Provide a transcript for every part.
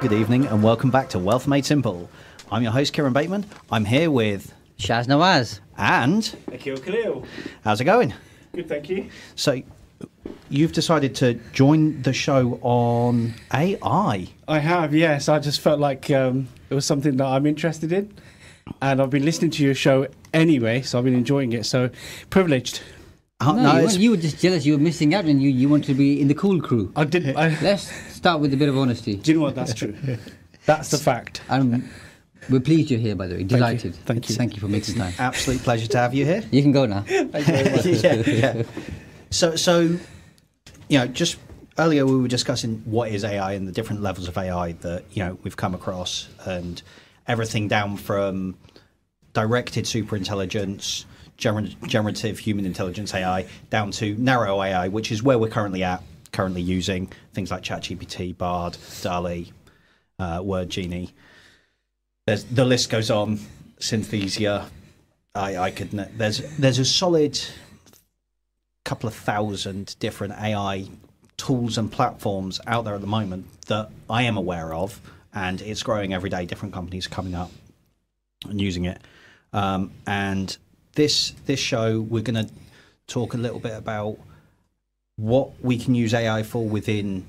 Good evening and welcome back to Wealth Made Simple. I'm your host, Kieran Bateman. I'm here with Shaz Nawaz. and Akil Khalil. how's it going? Good, thank you. So, you've decided to join the show on AI. I have, yes. I just felt like um, it was something that I'm interested in. And I've been listening to your show anyway, so I've been enjoying it. So, privileged. No, no, you, weren't- you were just jealous you were missing out and you, you wanted to be in the cool crew. I did. I, Let's start with a bit of honesty. do you know what? That's true. That's the fact. Um, we're pleased you're here, by the way. Delighted. Thank you. Thank you for making time. absolute pleasure to have you here. You can go now. yeah, yeah. So, so, you know, just earlier we were discussing what is AI and the different levels of AI that you know we've come across, and everything down from directed superintelligence, gener- generative human intelligence AI, down to narrow AI, which is where we're currently at. Currently using things like ChatGPT, Bard, DALL-E, uh, Word Genie. There's, the list goes on. Synthesia. I, I could. There's there's a solid couple of thousand different AI tools and platforms out there at the moment that I am aware of, and it's growing every day. Different companies coming up and using it. Um, and this this show, we're going to talk a little bit about what we can use AI for within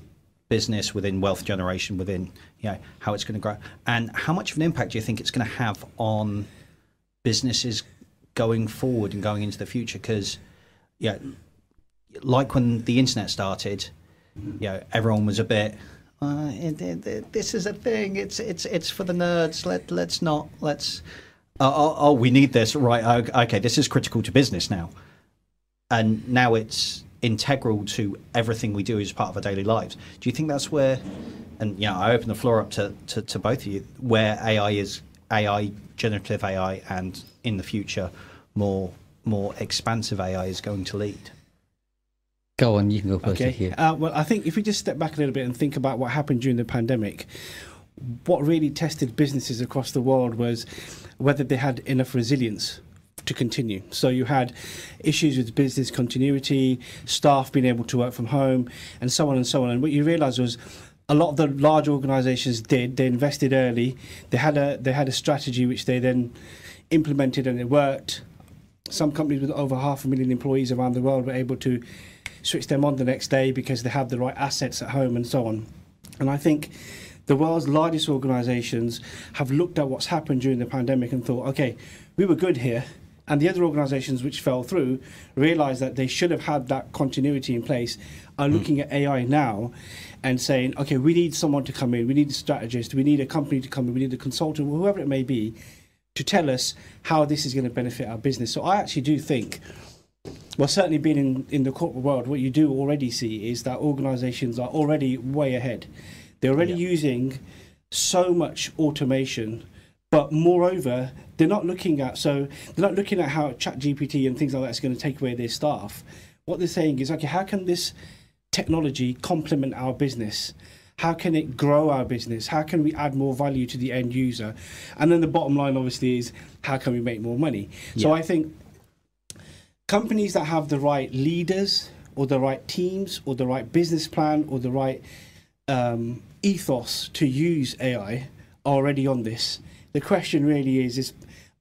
business, within wealth generation, within you know how it's going to grow, and how much of an impact do you think it's going to have on businesses going forward and going into the future? Because yeah, like when the internet started, you know, everyone was a bit. Uh, this is a thing. It's it's it's for the nerds. Let let's not let's. Oh, oh, oh, we need this, right? Okay, this is critical to business now, and now it's integral to everything we do as part of our daily lives. Do you think that's where? And you know, I open the floor up to, to, to both of you. Where AI is AI, generative AI, and in the future, more more expansive AI is going to lead. Go on, you can go first. Okay. Here. Uh, well, I think if we just step back a little bit and think about what happened during the pandemic, what really tested businesses across the world was whether they had enough resilience to continue. So you had issues with business continuity, staff being able to work from home, and so on and so on. And what you realised was a lot of the large organisations did. They invested early. They had a they had a strategy which they then implemented and it worked. Some companies with over half a million employees around the world were able to switch them on the next day because they had the right assets at home and so on. And I think the world's largest organizations have looked at what's happened during the pandemic and thought, okay, we were good here. And the other organizations which fell through realized that they should have had that continuity in place, are hmm. looking at AI now and saying, okay, we need someone to come in, we need a strategist, we need a company to come in, we need a consultant, whoever it may be, to tell us how this is going to benefit our business. So I actually do think well, certainly being in, in the corporate world, what you do already see is that organizations are already way ahead. They're already using so much automation, but moreover, they're not looking at so they're not looking at how ChatGPT and things like that is going to take away their staff. What they're saying is, okay, how can this technology complement our business? How can it grow our business? How can we add more value to the end user? And then the bottom line, obviously, is how can we make more money? So I think companies that have the right leaders or the right teams or the right business plan or the right um, ethos to use AI already on this. The question really is: is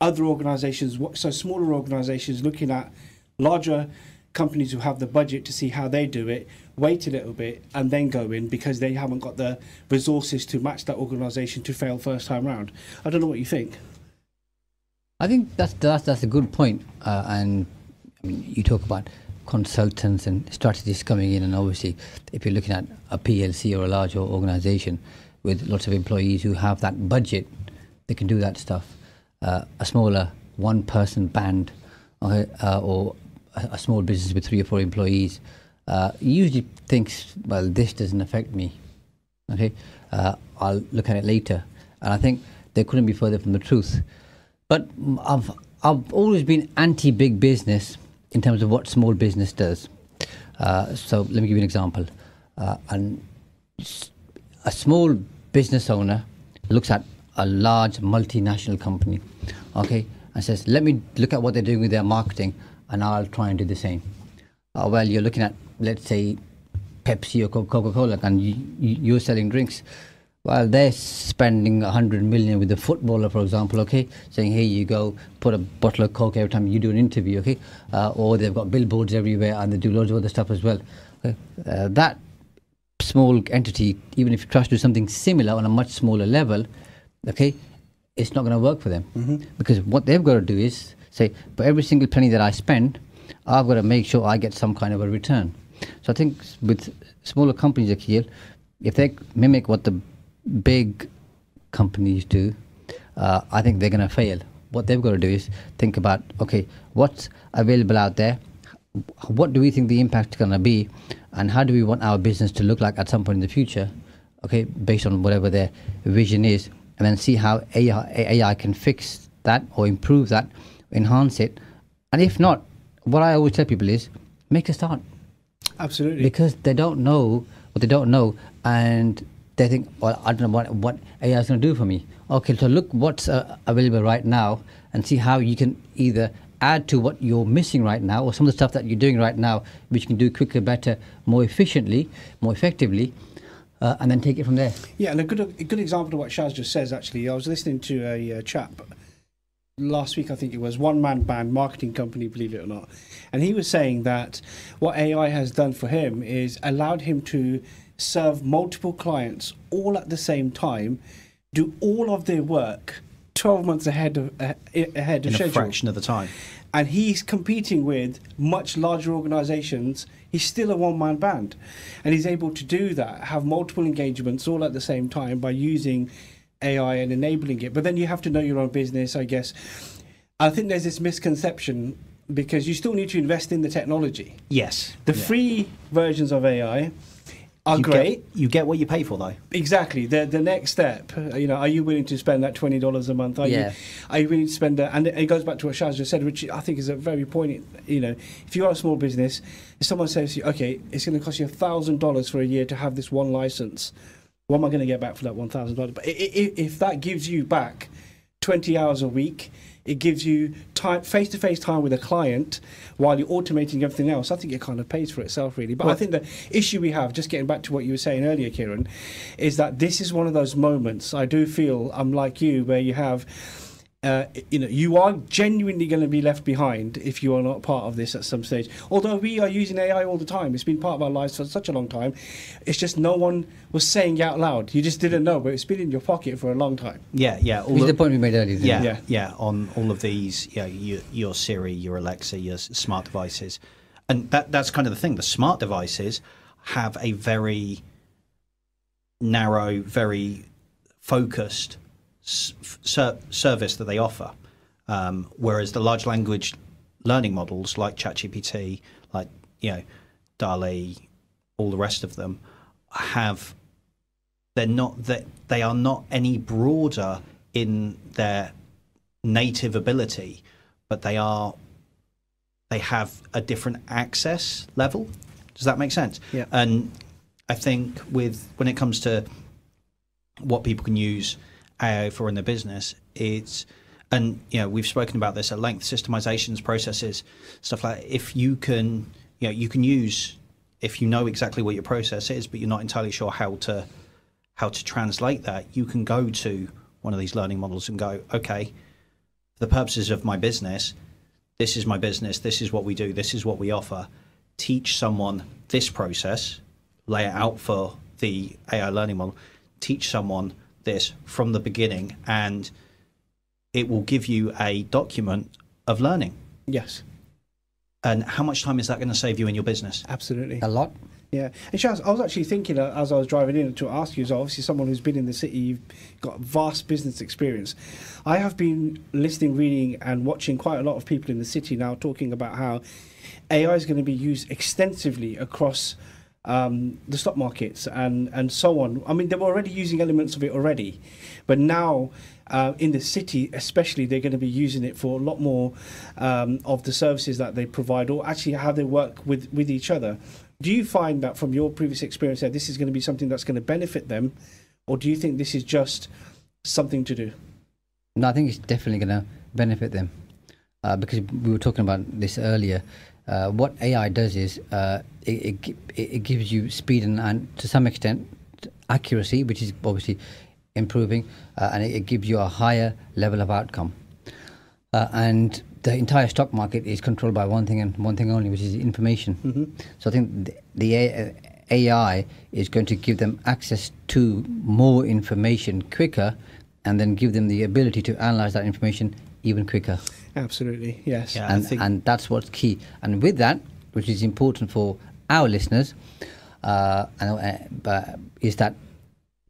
other organisations, so smaller organisations, looking at larger companies who have the budget to see how they do it, wait a little bit and then go in because they haven't got the resources to match that organisation to fail first time round. I don't know what you think. I think that's that's that's a good point. Uh, and I mean, you talk about consultants and strategists coming in, and obviously, if you're looking at a PLC or a larger organisation with lots of employees who have that budget, they can do that stuff. Uh, a smaller one-person band or, uh, or a, a small business with three or four employees uh, usually thinks, well, this doesn't affect me. Okay, uh, I'll look at it later. And I think they couldn't be further from the truth. But I've I've always been anti big business in terms of what small business does. Uh, so let me give you an example. Uh, and a small business owner looks at a large multinational company, okay, and says, "Let me look at what they're doing with their marketing, and I'll try and do the same." Uh, well, you're looking at, let's say, Pepsi or Coca Cola, and you, you're selling drinks. Well, they're spending 100 million with a footballer, for example, okay, saying, here you go, put a bottle of Coke every time you do an interview, okay, uh, or they've got billboards everywhere and they do loads of other stuff as well. Okay? Uh, that small entity, even if you try to do something similar on a much smaller level, okay, it's not going to work for them. Because what they've got to do is say, for every single penny that I spend, I've got to make sure I get some kind of a return. So I think with smaller companies, Akil, if they mimic what the big companies do, uh, I think they're going to fail. What they've got to do is think about, okay, what's available out there? What do we think the impact is going to be? And how do we want our business to look like at some point in the future? Okay, based on whatever their vision is, and then see how AI, AI can fix that or improve that, enhance it. And if not, what I always tell people is make a start Absolutely. because they don't know what they don't know and they think well i don't know what, what ai is going to do for me okay so look what's uh, available right now and see how you can either add to what you're missing right now or some of the stuff that you're doing right now which you can do quicker better more efficiently more effectively uh, and then take it from there Yeah, and a good a good example of what Shaz just says. Actually, I was listening to a uh, chap last week. I think it was one man band marketing company, believe it or not, and he was saying that what AI has done for him is allowed him to serve multiple clients all at the same time, do all of their work twelve months ahead of uh, ahead of in a schedule. fraction of the time. and he's competing with much larger organizations. He's still a one-man band. And he's able to do that have multiple engagements all at the same time by using ai and enabling it. But then you have to know your own business i guess. I think there's this misconception because you still need to invest in the technology. Yes, the Yeah. free versions of ai are you great Get, you get what you pay for, though. Exactly. The the next step, you know, are you willing to spend that twenty dollars a month? Are Yeah. you are you willing to spend that? And it goes back to what Shaz just said, which I think is a very poignant. You know, if you are a small business, if someone says, to you, okay, it's going to cost you a thousand dollars for a year to have this one license, what am I going to get back for that one thousand dollars? But if that gives you back twenty hours a week, it gives you time face to face time with a client while you're automating everything else. I think it kind of pays for itself, really. But I think the issue we have, just getting back to what you were saying earlier, Kieran, is that this is one of those moments. I do feel I'm like you, where you have. Uh, you know, you are genuinely going to be left behind if you are not part of this at some stage. Although we are using AI all the time, it's been part of our lives for such a long time. It's just no one was saying it out loud. You just didn't know, but it's been in your pocket for a long time. Yeah, yeah. All the- the point we made earlier yeah, Yeah. yeah, On all of these, yeah, your, your Siri, your Alexa, your smart devices, and that that's kind of the thing. The smart devices have a very narrow, very focused s- f- ser- service that they offer, um, whereas the large language learning models like ChatGPT, like you know, DALL-E, all the rest of them, have they're not that they are not any broader in their native ability, but they are they have a different access level. Does that make sense? Yeah. And I think with when it comes to what people can use AI for in the business, it's and you know we've spoken about this at length. Systemizations, processes, stuff like if you can, you know, you can use if you know exactly what your process is, but you're not entirely sure how to how to translate that. You can go to one of these learning models and go, okay, for the purposes of my business, this is my business, this is what we do, this is what we offer. Teach someone this process, lay it out for the AI learning model, teach someone this from the beginning, and it will give you a document of learning. Yes, And how much time is that going to save you in your business? absolutely. a lot Yeah, and Shaz, I was actually thinking uh, as I was driving in to ask you, so obviously someone who's been in the city, you've got vast business experience. I have been listening, reading, and watching quite a lot of people in the city now talking about how AI is going to be used extensively across um, the stock markets and, and so on. I mean, they were already using elements of it already, but now uh, in the city, especially, they're going to be using it for a lot more um, of the services that they provide, or actually how they work with with each other. Do you find that from your previous experience that this is going to be something that's going to benefit them, or do you think this is just something to do? No, I think it's definitely going to benefit them uh, because we were talking about this earlier. Uh, what AI does is uh, it, it, it gives you speed and, and to some extent accuracy, which is obviously improving, uh, and it, it gives you a higher level of outcome. Uh, and the entire stock market is controlled by one thing and one thing only, which is information. So I think the, the AI is going to give them access to more information quicker, and then give them the ability to analyze that information even quicker. Absolutely, yes. Yeah. And, think- and that's what's key. And with that, which is important for our listeners, uh, and, uh, but is that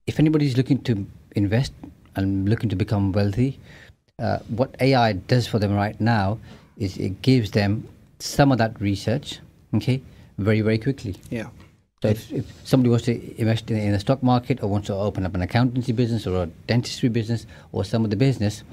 if anybody is looking to invest and looking to become wealthy, uh, what AI does for them right now is it gives them some of that research, okay, very very quickly. Yeah. So if, if somebody wants to invest in, in the stock market or wants to open up an accountancy business or a dentistry business or some of the business,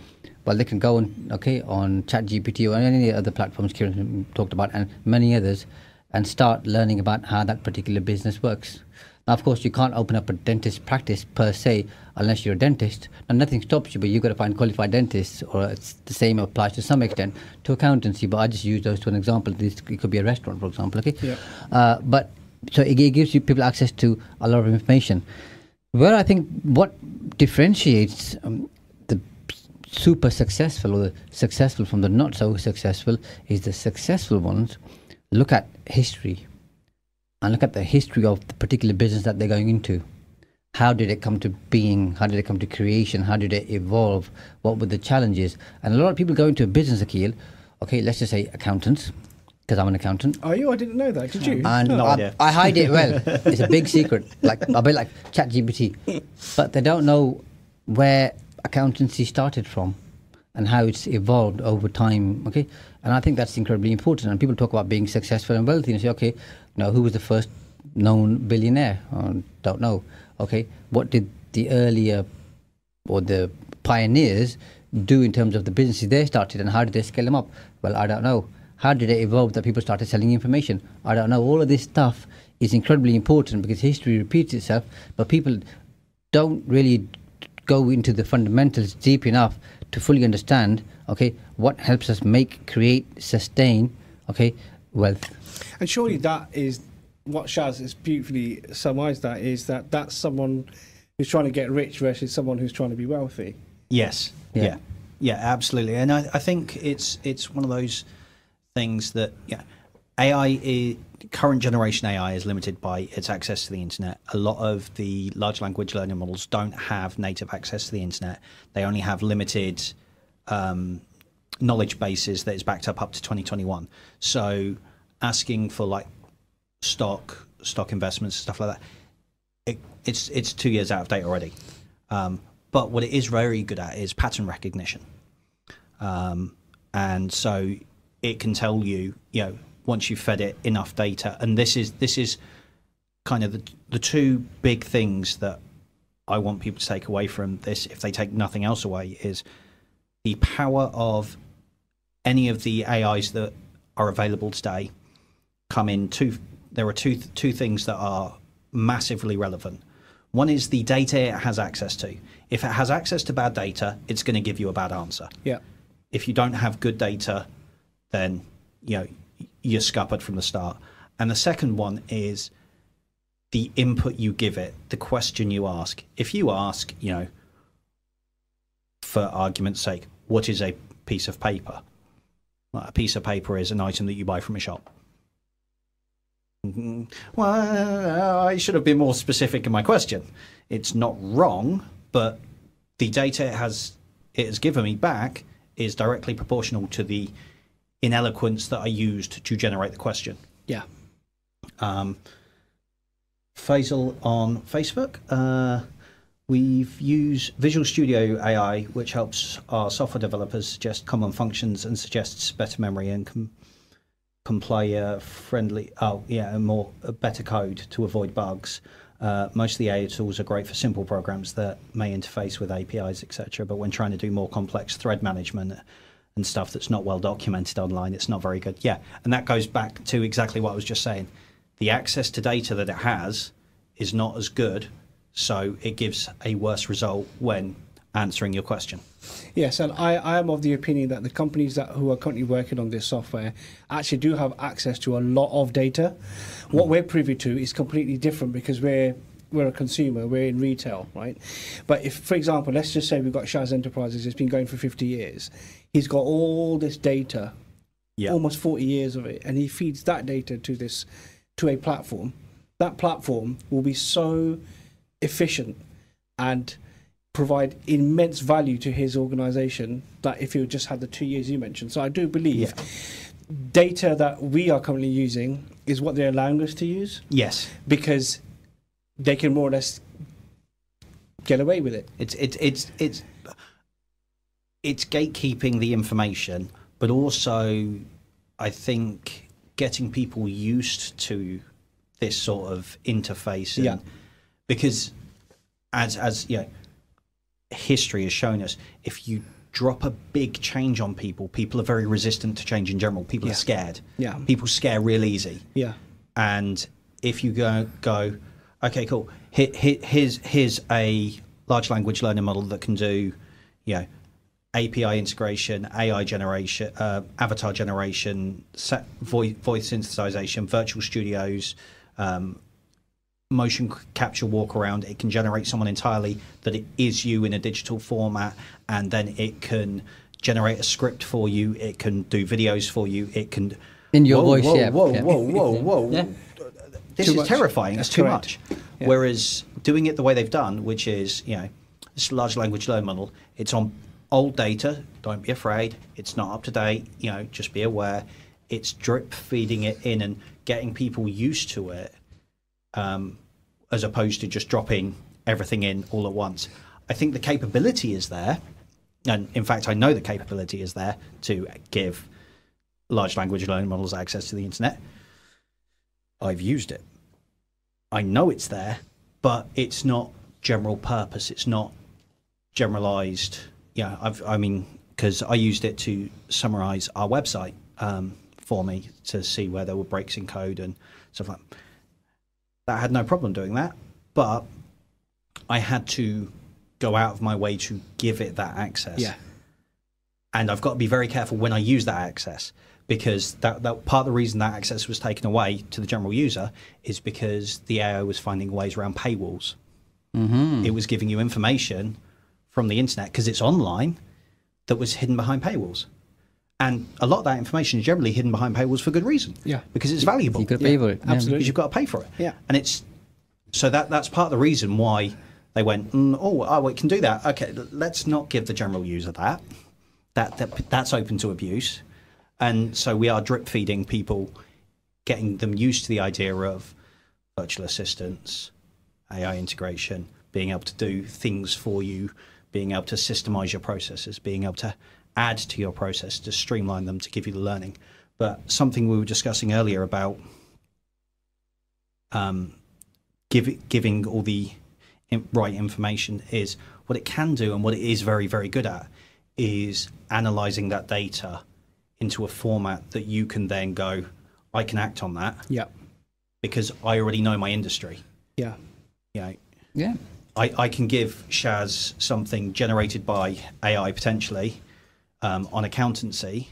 well, they can go on okay on ChatGPT or any other platforms Kieran talked about and many others, and start learning about how that particular business works. Now, of course, you can't open up a dentist practice per se unless you're a dentist. And nothing stops you, but you've got to find qualified dentists, or it's the same applies to some extent to accountancy. But I just use those to an example. This it could be a restaurant, for example. Okay. Yeah. Uh, but so it, it gives you people access to a lot of information. Where I think what differentiates um, super successful or the successful from the not so successful is the successful ones look at history and look at the history of the particular business that they're going into. How did it come to being? How did it come to creation? How did it evolve? What were the challenges? And a lot of people go into a business, Akil, okay, let's just say accountants, because I'm an accountant. Are you? I didn't know that. Did you? And No I, idea. I hide it well. it's a big secret, like a bit like ChatGPT. But they don't know where accountancy started from and how it's evolved over time. Okay, and I think that's incredibly important. And people talk about being successful and wealthy, and say, okay, now who was the first known billionaire? Oh, don't know. Okay, what did the earlier or the pioneers do in terms of the businesses they started and how did they scale them up? Well, I don't know. How did it evolve that people started selling information? I don't know. All of this stuff is incredibly important because history repeats itself, but people don't really go into the fundamentals deep enough to fully understand, okay, what helps us make, create, sustain, okay, wealth. And surely that is what Shaz has beautifully summarised. That is that that's someone who's trying to get rich versus someone who's trying to be wealthy. Yes. Yeah. Yeah. Yeah. absolutely. And I, I think it's it's one of those things that yeah, AI is, current generation AI is limited by its access to the internet. A lot of the large language learning models don't have native access to the internet. They only have limited um, knowledge bases that is backed up up to 2021. So asking for like stock stock investments stuff like that it, it's it's two years out of date already. Um, but what it is very good at is pattern recognition, um, and so it can tell you, you know, once you've fed it enough data. And this is this is kind of the the two big things that I want people to take away from this, if they take nothing else away, is the power of any of the AIs that are available today come in two there are two two things that are massively relevant one is the data it has access to if it has access to bad data it's going to give you a bad answer Yeah. if you don't have good data then you know you're scuppered from the start and the second one is the input you give it the question you ask if you ask you know for argument's sake what is a piece of paper a piece of paper is an item that you buy from a shop Mhm. Well, I should have been more specific in my question. It's not wrong, but the data it has it has given me back is directly proportional to the ineloquence that I used to generate the question. Yeah. Um, Faisal on Facebook. Uh, we've used Visual Studio AI, which helps our software developers suggest common functions and suggests better memory and com- compiler friendly. Oh, yeah, and more a better code to avoid bugs. Uh, most of the AI tools are great for simple programs that may interface with APIs, etc. But when trying to do more complex thread management and stuff that's not well documented online, it's not very good. Yeah, and that goes back to exactly what I was just saying. The access to data that it has is not as good, so it gives a worse result when answering your question. Yes, and I, I am of the opinion that the companies that who are currently working on this software actually do have access to a lot of data. What we're privy to is completely different because we're we're a consumer, we're in retail, right? But if, for example, let's just say we've got Shaz Enterprises, it's been going for 50 years. He's got all this data, Yeah. almost 40 years of it, and he feeds that data to this to a platform. That platform will be so efficient and provide immense value to his organization that if he just had the two years you mentioned. So I do believe data that we are currently using is what they're allowing us to use Yes. because they can more or less get away with it. It's it's it's it's it's gatekeeping the information, but also I think getting people used to this sort of interface. Yeah. Because as as you know, history has shown us, if you drop a big change on people, people are very resistant to change in general. People Yeah. are scared. Yeah. People scare real easy. Yeah. and if you go go okay cool here, here, here's here's a large language learning model that can do you know API integration, AI generation, uh, avatar generation, set voice, voice synthesization, virtual studios, um, motion capture walk around. It can generate someone entirely that it is you in a digital format, and then it can generate a script for you. It can do videos for you. It can In your whoa, voice, whoa, yeah, Whoa, yeah. whoa, whoa, whoa! Yeah. This Too is much. terrifying. That's it's too correct. much. Yeah. Whereas doing it the way they've done, which is you know this large language learning model, it's on old data. Don't be afraid. It's not up to date. You know, just be aware. It's drip feeding it in and getting people used to it, um, as opposed to just dropping everything in all at once. I think the capability is there, and in fact, I know the capability is there to give large language learning models access to the internet. I've used it. I know it's there, but it's not general purpose. It's not generalized. Yeah, I've, I mean, because I used it to summarize our website um, for me to see where there were breaks in code and stuff like that. I had no problem doing that, but I had to go out of my way to give it that access Yeah. and I've got to be very careful when I use that access because that, that part of the reason that access was taken away to the general user is because the AI was finding ways around paywalls. Mm-hmm. It was giving you information from the internet because it's online that was hidden behind paywalls. And a lot of that information is generally hidden behind paywalls for good reason. Yeah. Because it's valuable. You could pay for it. yeah. absolutely. Because you've got to pay for it. Yeah. And it's so that that's part of the reason why they went, mm, oh, oh, we can do that. Okay, let's not give the general user that. That, that that's open to abuse. And so we are drip feeding people, getting them used to the idea of virtual assistants, AI integration, being able to do things for you, being able to systemize your processes, being able to add to your process to streamline them to give you the learning. But something we were discussing earlier about um, give, giving all the right information is what it can do and what it is very, very good at is analyzing that data into a format that you can then go, I can act on that Yeah. because I already know my industry. Yeah. Yeah. Yeah. I, I can give Shaz something generated by AI potentially um, on accountancy.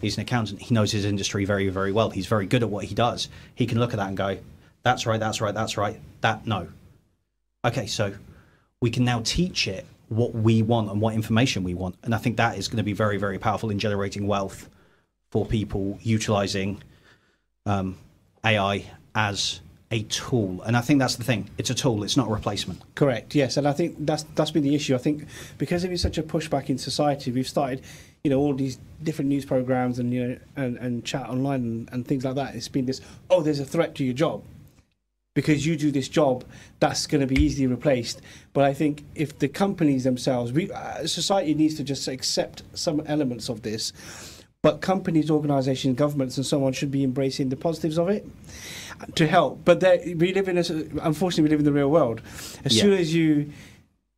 He's an accountant. He knows his industry very, very well. He's very good at what he does. He can look at that and go, that's right, that's right, that's right. That, no. Okay, so we can now teach it what we want and what information we want. And I think that is going to be very, very powerful in generating wealth for people utilizing um, AI as a tool. And I think that's the thing. It's a tool. It's not a replacement. Correct. Yes, and I think that's that's been the issue. I think because there is such a pushback in society, we've started, you know, all these different news programs and you know and, and chat online and, and things like that. It's been this. Oh, there's a threat to your job because you do this job. That's going to be easily replaced. But I think if the companies themselves, we uh, society needs to just accept some elements of this. but companies, organisations, governments, and so on should be embracing the positives of it to help. But we live in a, unfortunately, we live in the real world. As Yeah. soon as you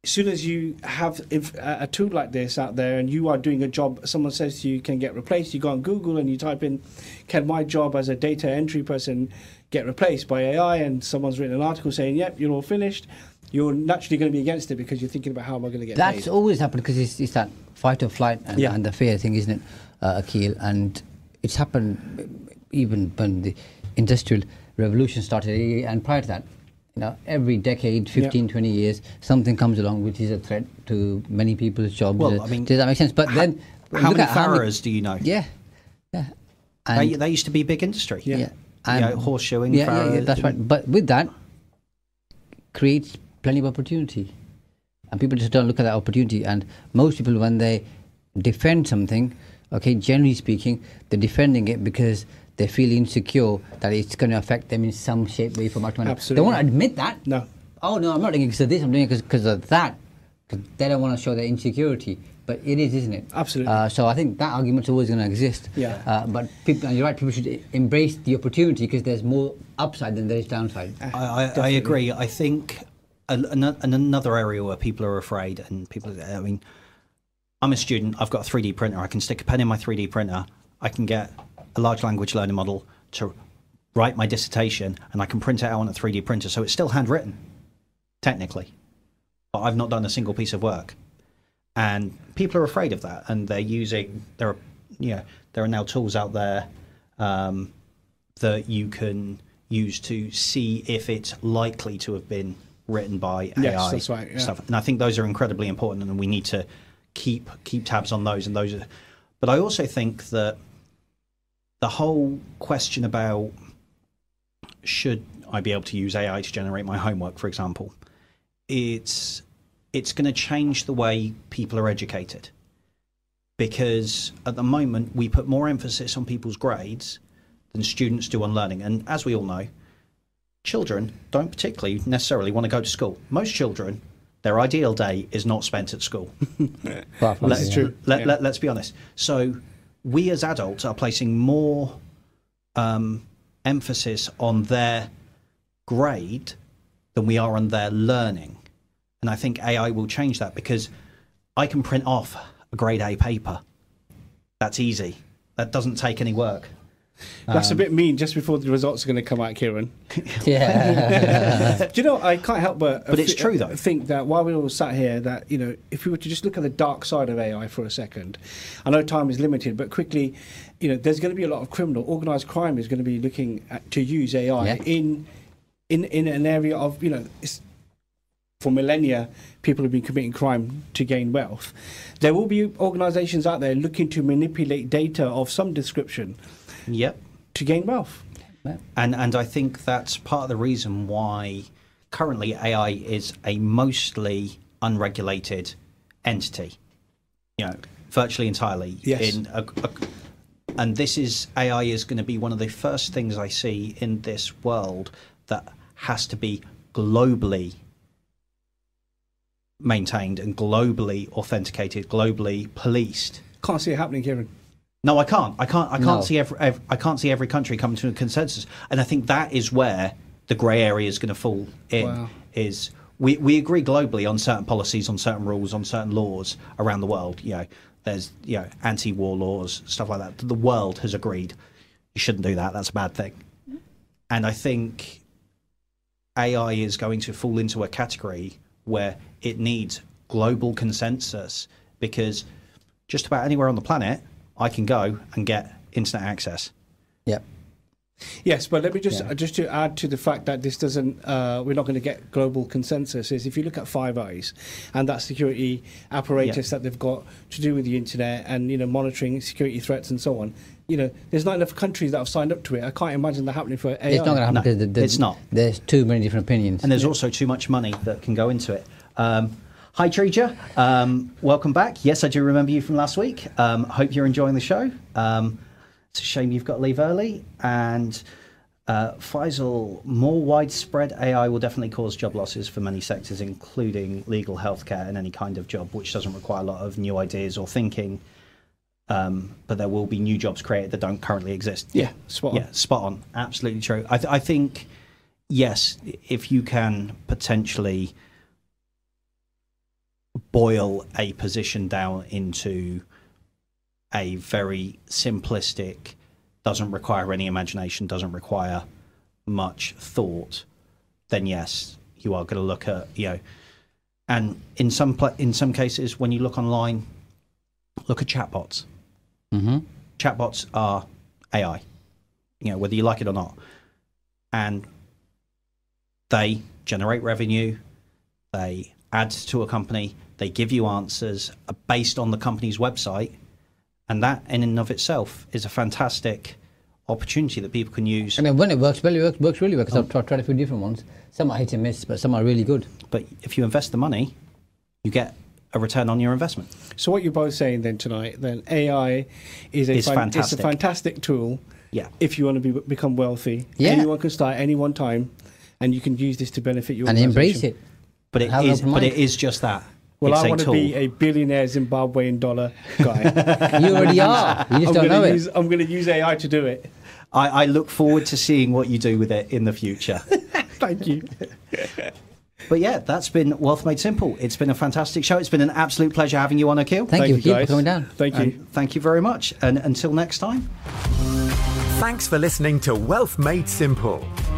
as soon as you have if, a a tool like this out there and you are doing a job, someone says to you can get replaced, you go on Google and you type in, can my job as a data entry person get replaced by AI? And someone's written an article saying, yep, you're all finished. You're naturally going to be against it because you're thinking about how am I going to get That's paid. always happened because it's, it's that fight or flight and, Yeah. and the fear thing, isn't it, uh, Akil? And it's happened even when the industrial revolution started, and prior to that. You know, every decade, 15, 20 years, something comes along which is a threat to many people's jobs. Well, Uh, I mean, does that make sense? But then, How many how do you know? Yeah, yeah. They, they used to be big industry. Yeah. yeah. You know, horseshoeing, Yeah, yeah, yeah, that's right. But with that, creates plenty of opportunity. And people just don't look at that opportunity. And most people, when they defend something, okay, generally speaking, they're defending it because they feel insecure that it's going to affect them in some shape, way, form, or manner. They Absolutely. won't admit that. No. Oh, no, I'm not doing it because of this, I'm doing it because of that. 'Cause They don't want to show their insecurity. But it is, isn't it? Absolutely. Uh, so I think that argument's always going to exist. Yeah. Uh, but people, and you're right, people should embrace the opportunity because there's more upside than there is downside. I, I, I agree. I think an, an, an- another area where people are afraid, and people, I mean, I'm a student. I've got a 3D printer. I can stick a pen in my 3D printer. I can get a large language learning model to write my dissertation, and I can print it out on a 3D printer. So it's still handwritten, technically, but I've not done a single piece of work. And people are afraid of that, and they're using there are, you know, there are now tools out there um, that you can use to see if it's likely to have been written by Yes, AI that's right, yeah. stuff. And I think those are incredibly important, and we need to keep keep tabs on those. And those, are, but I also think that the whole question about should I be able to use AI to generate my homework, for example, it's it's going to change the way people are educated because at the moment we put more emphasis on people's grades than students do on learning. And as we all know, children don't particularly necessarily want to go to school. Most children, their ideal day is not spent at school. Far Let's, yeah. true. Let, Yeah. let, let's be honest. So we as adults are placing more um, emphasis on their grade than we are on their learning. And I think AI will change that because I can print off a grade A paper. That's easy. That doesn't take any work. That's Um, a bit mean just before the results are going to come out, Kieran. Yeah. Do you know, I can't help but. But it's thi- true, though. Think that while we're all sat here, that, you know, if we were to just look at the dark side of AI for a second, I know time is limited, but quickly, you know, there's going to be a lot of criminal, organised crime is going to be looking at, to use AI Yeah. in, in, in an area of, you know, it's, for millennia, people have been committing crime to gain wealth. There will be organisations out there looking to manipulate data of some description Yep. to gain wealth. And and I think that's part of the reason why currently AI is a mostly unregulated entity. You know, virtually entirely. Yes. In a, a, and this is AI is going to be one of the first things I see in this world that has to be globally maintained and globally authenticated, globally policed. Can't see it happening, Kieran. No, I can't. I can't. I can't No. see every, ev I can't see every country coming to a consensus, and I think that is where the grey area is going to fall in. Wow. Is we we agree globally on certain policies, on certain rules, on certain laws around the world. You know, there's you know anti-war laws, stuff like that. The world has agreed you shouldn't do that. That's a bad thing. And I think AI is going to fall into a category where it needs global consensus because just about anywhere on the planet, I can go and get internet access. Yep. Yes, but let me just Yeah. just to add to the fact that this doesn't, uh, we're not going to get global consensus. Is if you look at Five Eyes and that security apparatus that they've got to do with the internet and you know monitoring security threats and so on. You know, there's not enough countries that have signed up to it. I can't imagine that happening for AI. It's not going to happen No, the, the, it's not. There's too many different opinions. And there's also too much money that can go into it. Um, hi, Treja. Um, welcome back. Yes, I do remember you from last week. Um, hope you're enjoying the show. Um, it's a shame you've got to leave early. And uh, Faisal, more widespread AI will definitely cause job losses for many sectors, including legal, healthcare, and any kind of job which doesn't require a lot of new ideas or thinking. um, but there will be new jobs created that don't currently exist. Yeah, spot on. Yeah, spot on. Absolutely true. I, th- I think, yes, if you can potentially boil a position down into a very simplistic, doesn't require any imagination, doesn't require much thought, then yes, you are going to look at you know, and in some in some cases when you look online, look at chatbots. Mm-hmm. Chatbots are AI, you know whether you like it or not, and they generate revenue, they add to a company, they give you answers uh, based on the company's website, and that in and of itself is a fantastic opportunity that people can use. I mean, when it works well, it works, works really well because I've tried, tried a few different ones. Some are hit and miss, but some are really good. But if you invest the money, you get a return on your investment. So what you're both saying then tonight, then AI is a It's fan- it's a fantastic. fantastic tool. Yeah. If you want to be, become wealthy, Yeah. anyone can start any one time, and you can use this to benefit your And embrace it. But it Have an is. open But it mind. is just that. Well, it's I a want to be a billionaire Zimbabwean dollar guy. You already are. You just I'm don't gonna know use, it. I'm going to use AI to do it. I, I look forward to seeing what you do with it in the future. Thank you. but yeah, that's been Wealth Made Simple. It's been a fantastic show. It's been an absolute pleasure having you on, Akil. Thank, Thank you, you, guys. for coming down. Thank you. And thank you very much. And until next time. Thanks for listening to Wealth Made Simple.